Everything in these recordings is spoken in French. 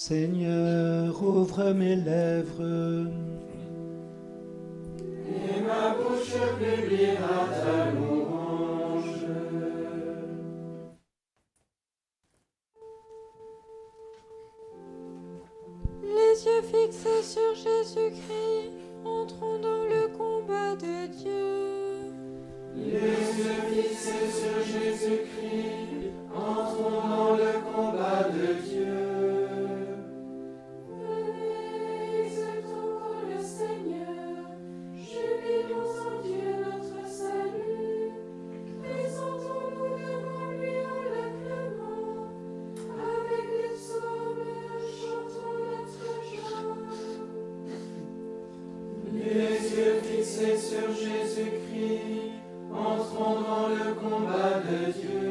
Seigneur, ouvre mes lèvres. Et ma bouche publiera ta louange. Les yeux fixés sur Jésus-Christ. fixés sur Jésus-Christ, entrons dans le combat de Dieu.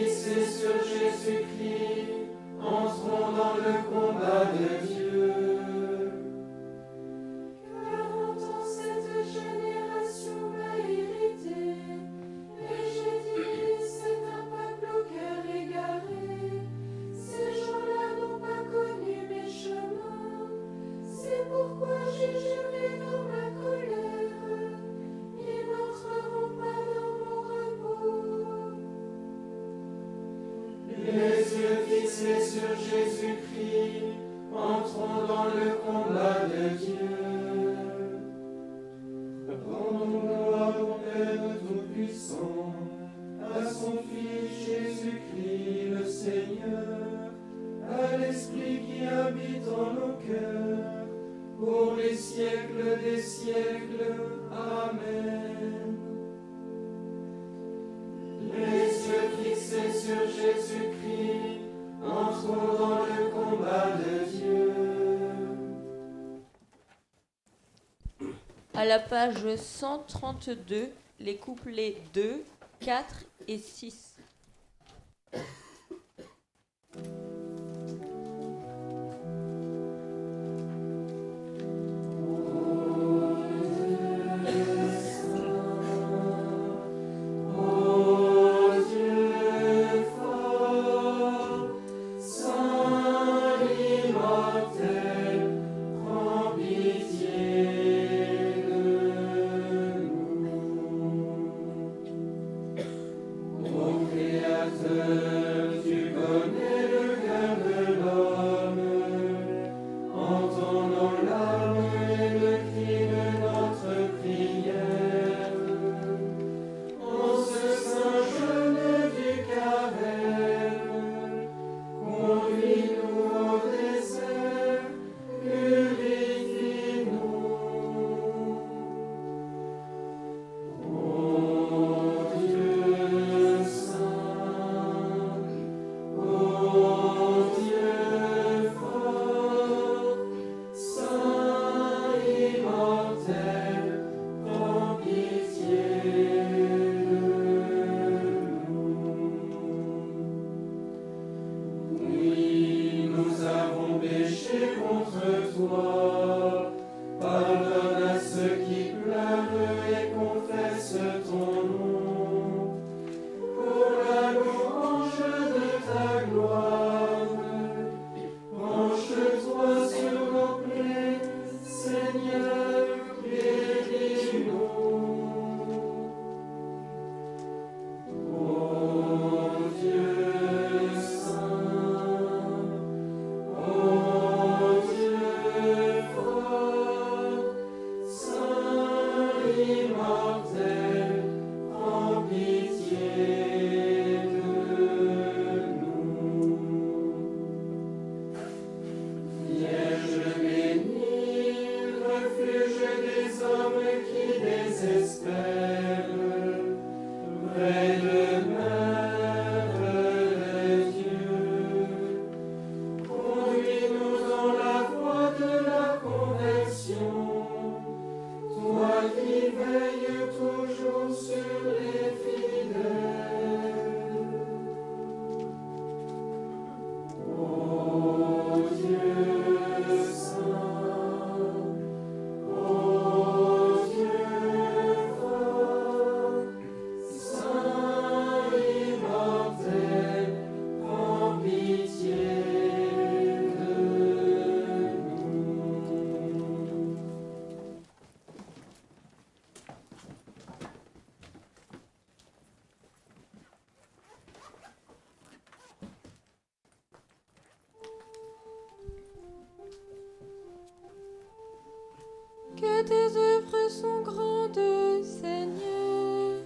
fixés sur Jésus-Christ, entrons dans le combat de Dieu. les siècles des siècles. Amen. Les yeux fixés sur Jésus-Christ, entrons dans le combat de Dieu. À la page 132, les couplets 2, 4 et 6. good. contre toi. Par que tes œuvres sont grandes, Seigneur.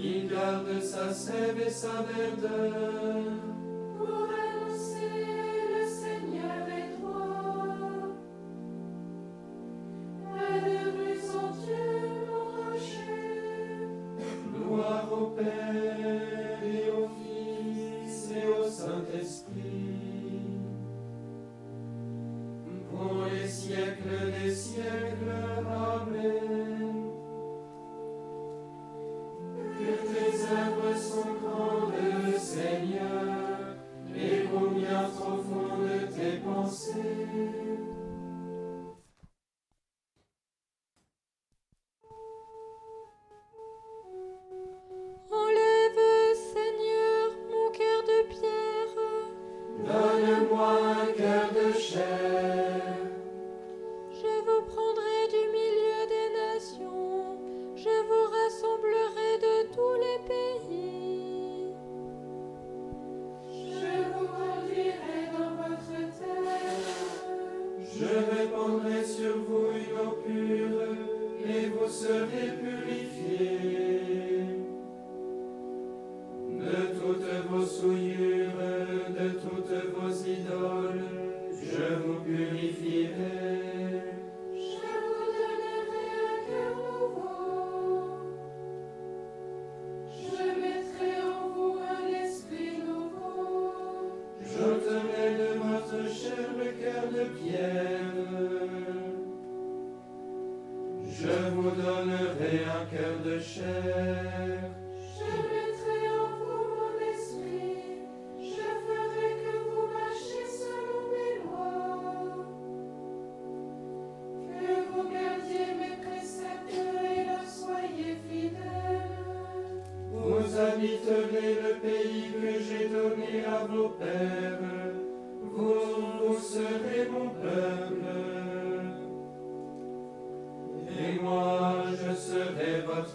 Il garde sa sève et sa verdeur. un cœur de chair. Je vous donnerai un cœur de chair. Je mettrai en vous mon esprit. Je ferai que vous marchiez selon mes lois. Que vous gardiez mes préceptes et leur soyez fidèles. Vous habiterez le pays que j'ai donné à vos pères. Vous, vous serez mon peuple.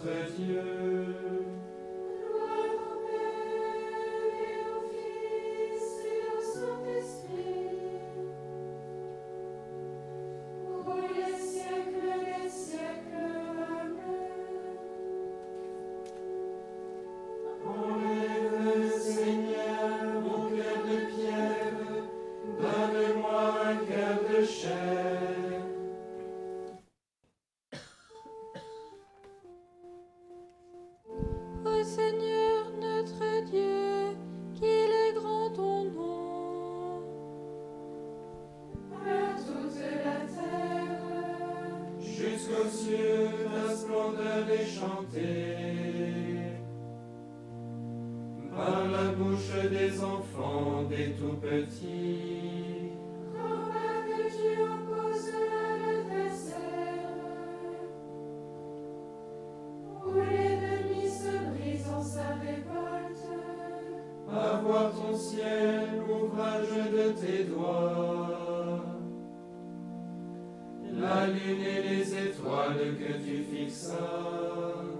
Votre Dieu. La lune et les étoiles que tu fixas.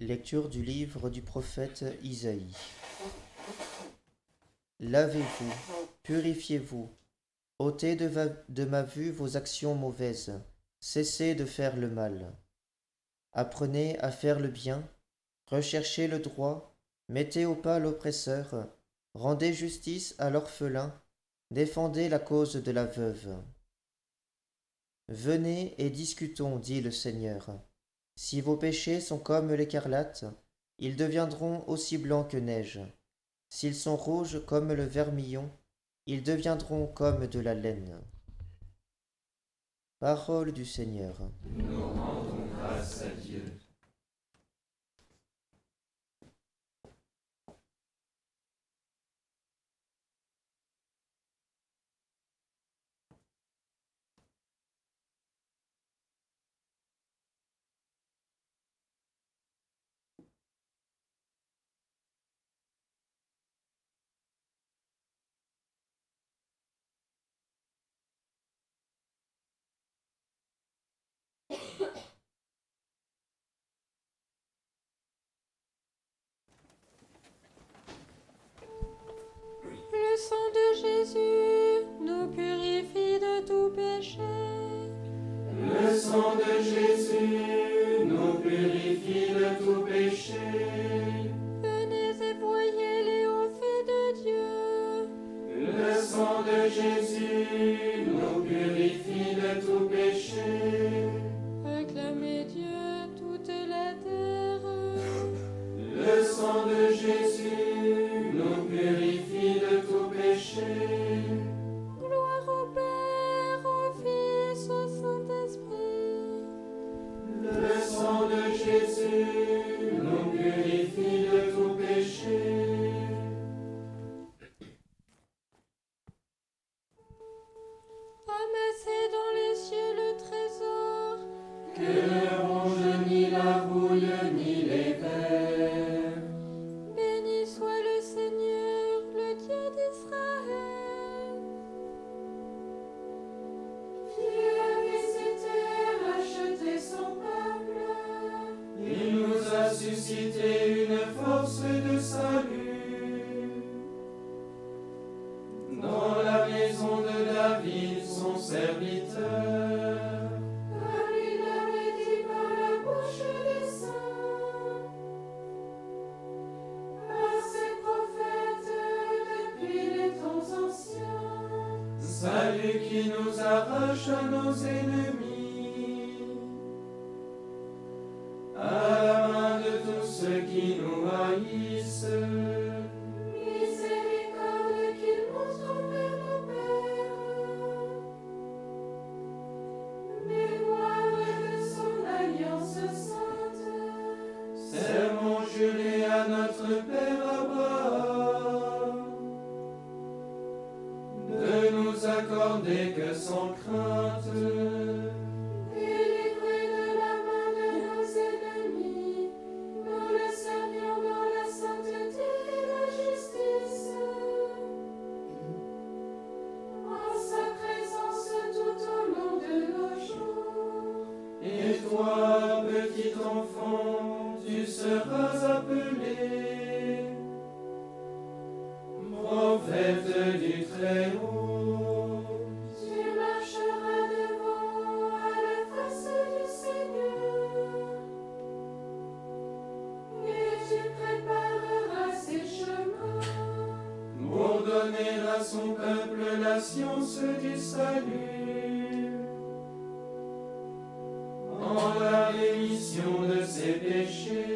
Lecture du livre du prophète Isaïe. Lavez-vous, purifiez-vous, ôtez de, ma vue vos actions mauvaises, cessez de faire le mal. Apprenez à faire le bien, recherchez le droit, mettez au pas l'oppresseur, rendez justice à l'orphelin, défendez la cause de la veuve. Venez et discutons, dit le Seigneur. Si vos péchés sont comme l'écarlate, ils deviendront aussi blancs que neige. S'ils sont rouges comme le vermillon, ils deviendront comme de la laine. Parole du Seigneur. Nous purifie de tout péché. Le sang de Jésus nous purifie de tout péché. Venez et voyez les hauts faits de Dieu. Le sang de Jésus nous purifie de tout péché. suscité une force de salut. Dans la maison de David, son serviteur, par une dit par la bouche des saints, par ses prophètes depuis les temps anciens, salut qui nous arrache à nos ennemis. demander que sans crainte. de ses péchés.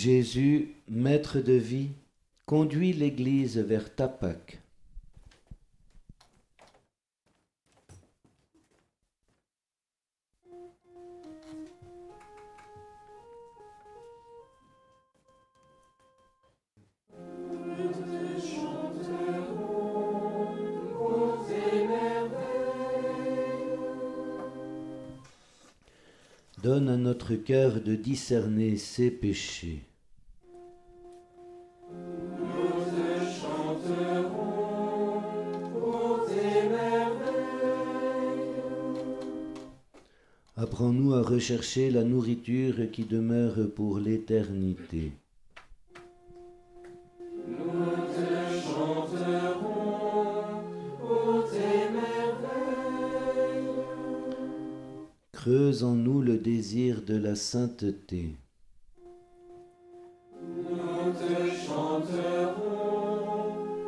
Jésus, maître de vie, conduis l'Église vers ta notre cœur de discerner ses péchés. Apprends-nous à rechercher la nourriture qui demeure pour l'éternité. Nous te chanterons pour tes merveilles. Creuse en nous désir de la sainteté. Nous te chanterons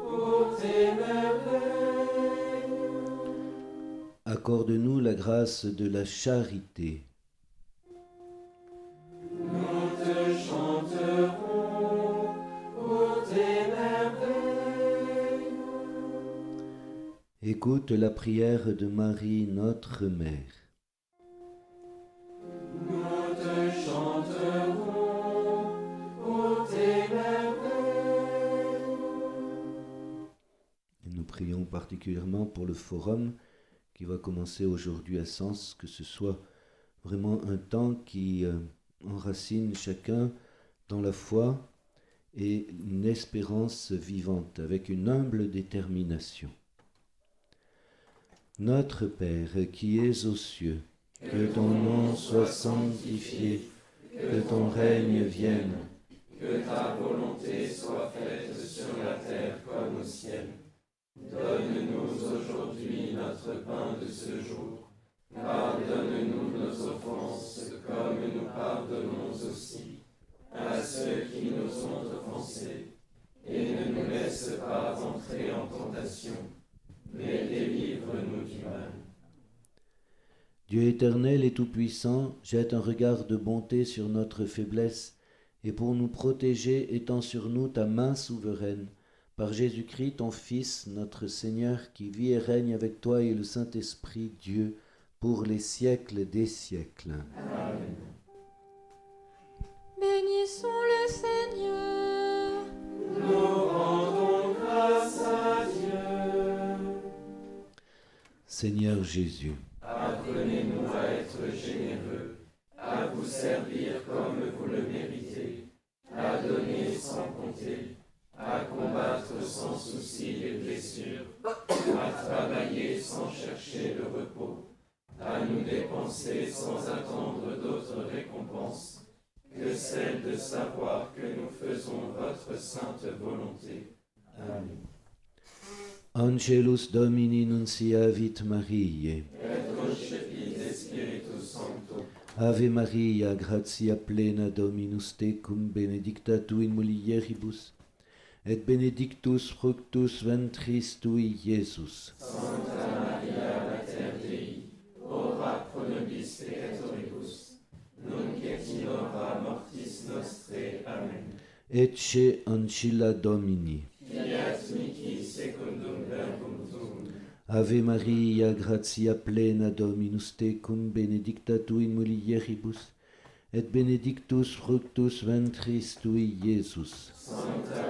pour tes Accorde-nous la grâce de la charité. Nous te chanterons pour tes Écoute la prière de Marie, notre Mère. Particulièrement pour le forum qui va commencer aujourd'hui à Sens, que ce soit vraiment un temps qui euh, enracine chacun dans la foi et une espérance vivante avec une humble détermination. Notre Père qui es aux cieux, que ton nom soit sanctifié, que ton règne vienne, Que ta volonté soit faite sur la terre comme au ciel. Donne-nous aujourd'hui notre pain de ce jour. Pardonne-nous nos offenses comme nous pardonnons aussi à ceux qui nous ont offensés. Et ne nous laisse pas entrer en tentation, mais délivre-nous du mal. Dieu éternel et tout-puissant, jette un regard de bonté sur notre faiblesse, et pour nous protéger, étends sur nous ta main souveraine, par Jésus-Christ, ton Fils, notre Seigneur, qui vit et règne avec toi et le Saint-Esprit, Dieu, pour les siècles des siècles. Bénissons le Seigneur. Nous rendons grâce à Dieu. Seigneur Jésus, Apprenez-nous à être généreux, à vous servir comme vous le méritez, à donner sans compter, à combattre sans souci les blessures, à travailler sans chercher le repos, à nous dépenser sans attendre d'autres récompenses que celle de savoir que nous faisons votre sainte volonté. Amen. Angelus Domini nunciavit Mariae, Ave Maria, gratia plena Dominus tecum, benedicta tu in mulieribus, et benedictus fructus ventris tui, Iesus. Santa Maria Mater Dei, ora pro nobis peccatoribus, nunc et in hora mortis nostrae. Amen. Ecce ancilla Domini. Fiat mihi secundum verbum tuum, Ave Maria, gratia plena Dominus tecum, benedicta tu in mulieribus, et benedictus fructus ventris tui, Iesus. Santa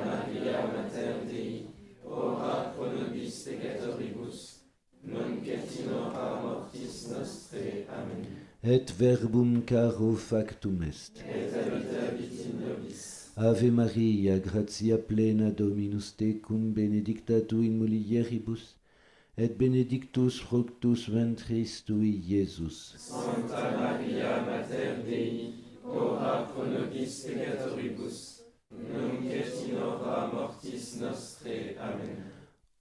et verbum caro factum est. Et habitavit in nobis. Ave Maria, gratia plena Dominus tecum, benedicta tu in mulieribus, et benedictus fructus ventris tui, Iesus. Sancta Maria, Mater Dei, ora pro nobis peccatoribus, nunc et in hora mortis nostre. Amen.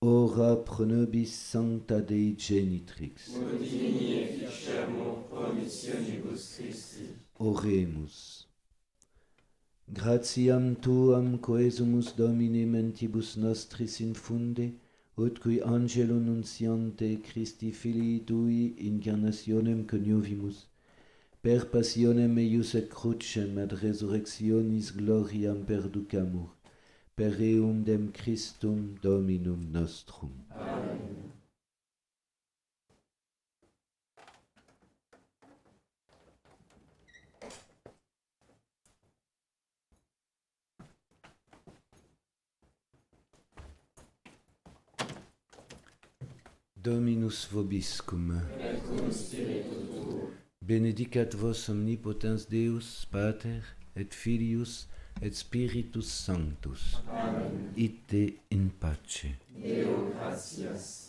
Ora pro nobis sancta Dei genitrix. Modini et fichamur promissionibus Christi. Oremus. Gratiam tuam coesumus Domine mentibus nostris infunde, ut cui angelo nunciante Christi filii tui incarnationem coniovimus, per passionem eius et crucem ad resurrectionis gloriam perducamur, per eum dem Christum Dominum nostrum. Amen. Dominus vobiscum. Et cum spiritu tuo. Benedicat vos omnipotens Deus, Pater, et Filius, et et Spiritus Sanctus. Amen. Ite in pace. Deo gratias.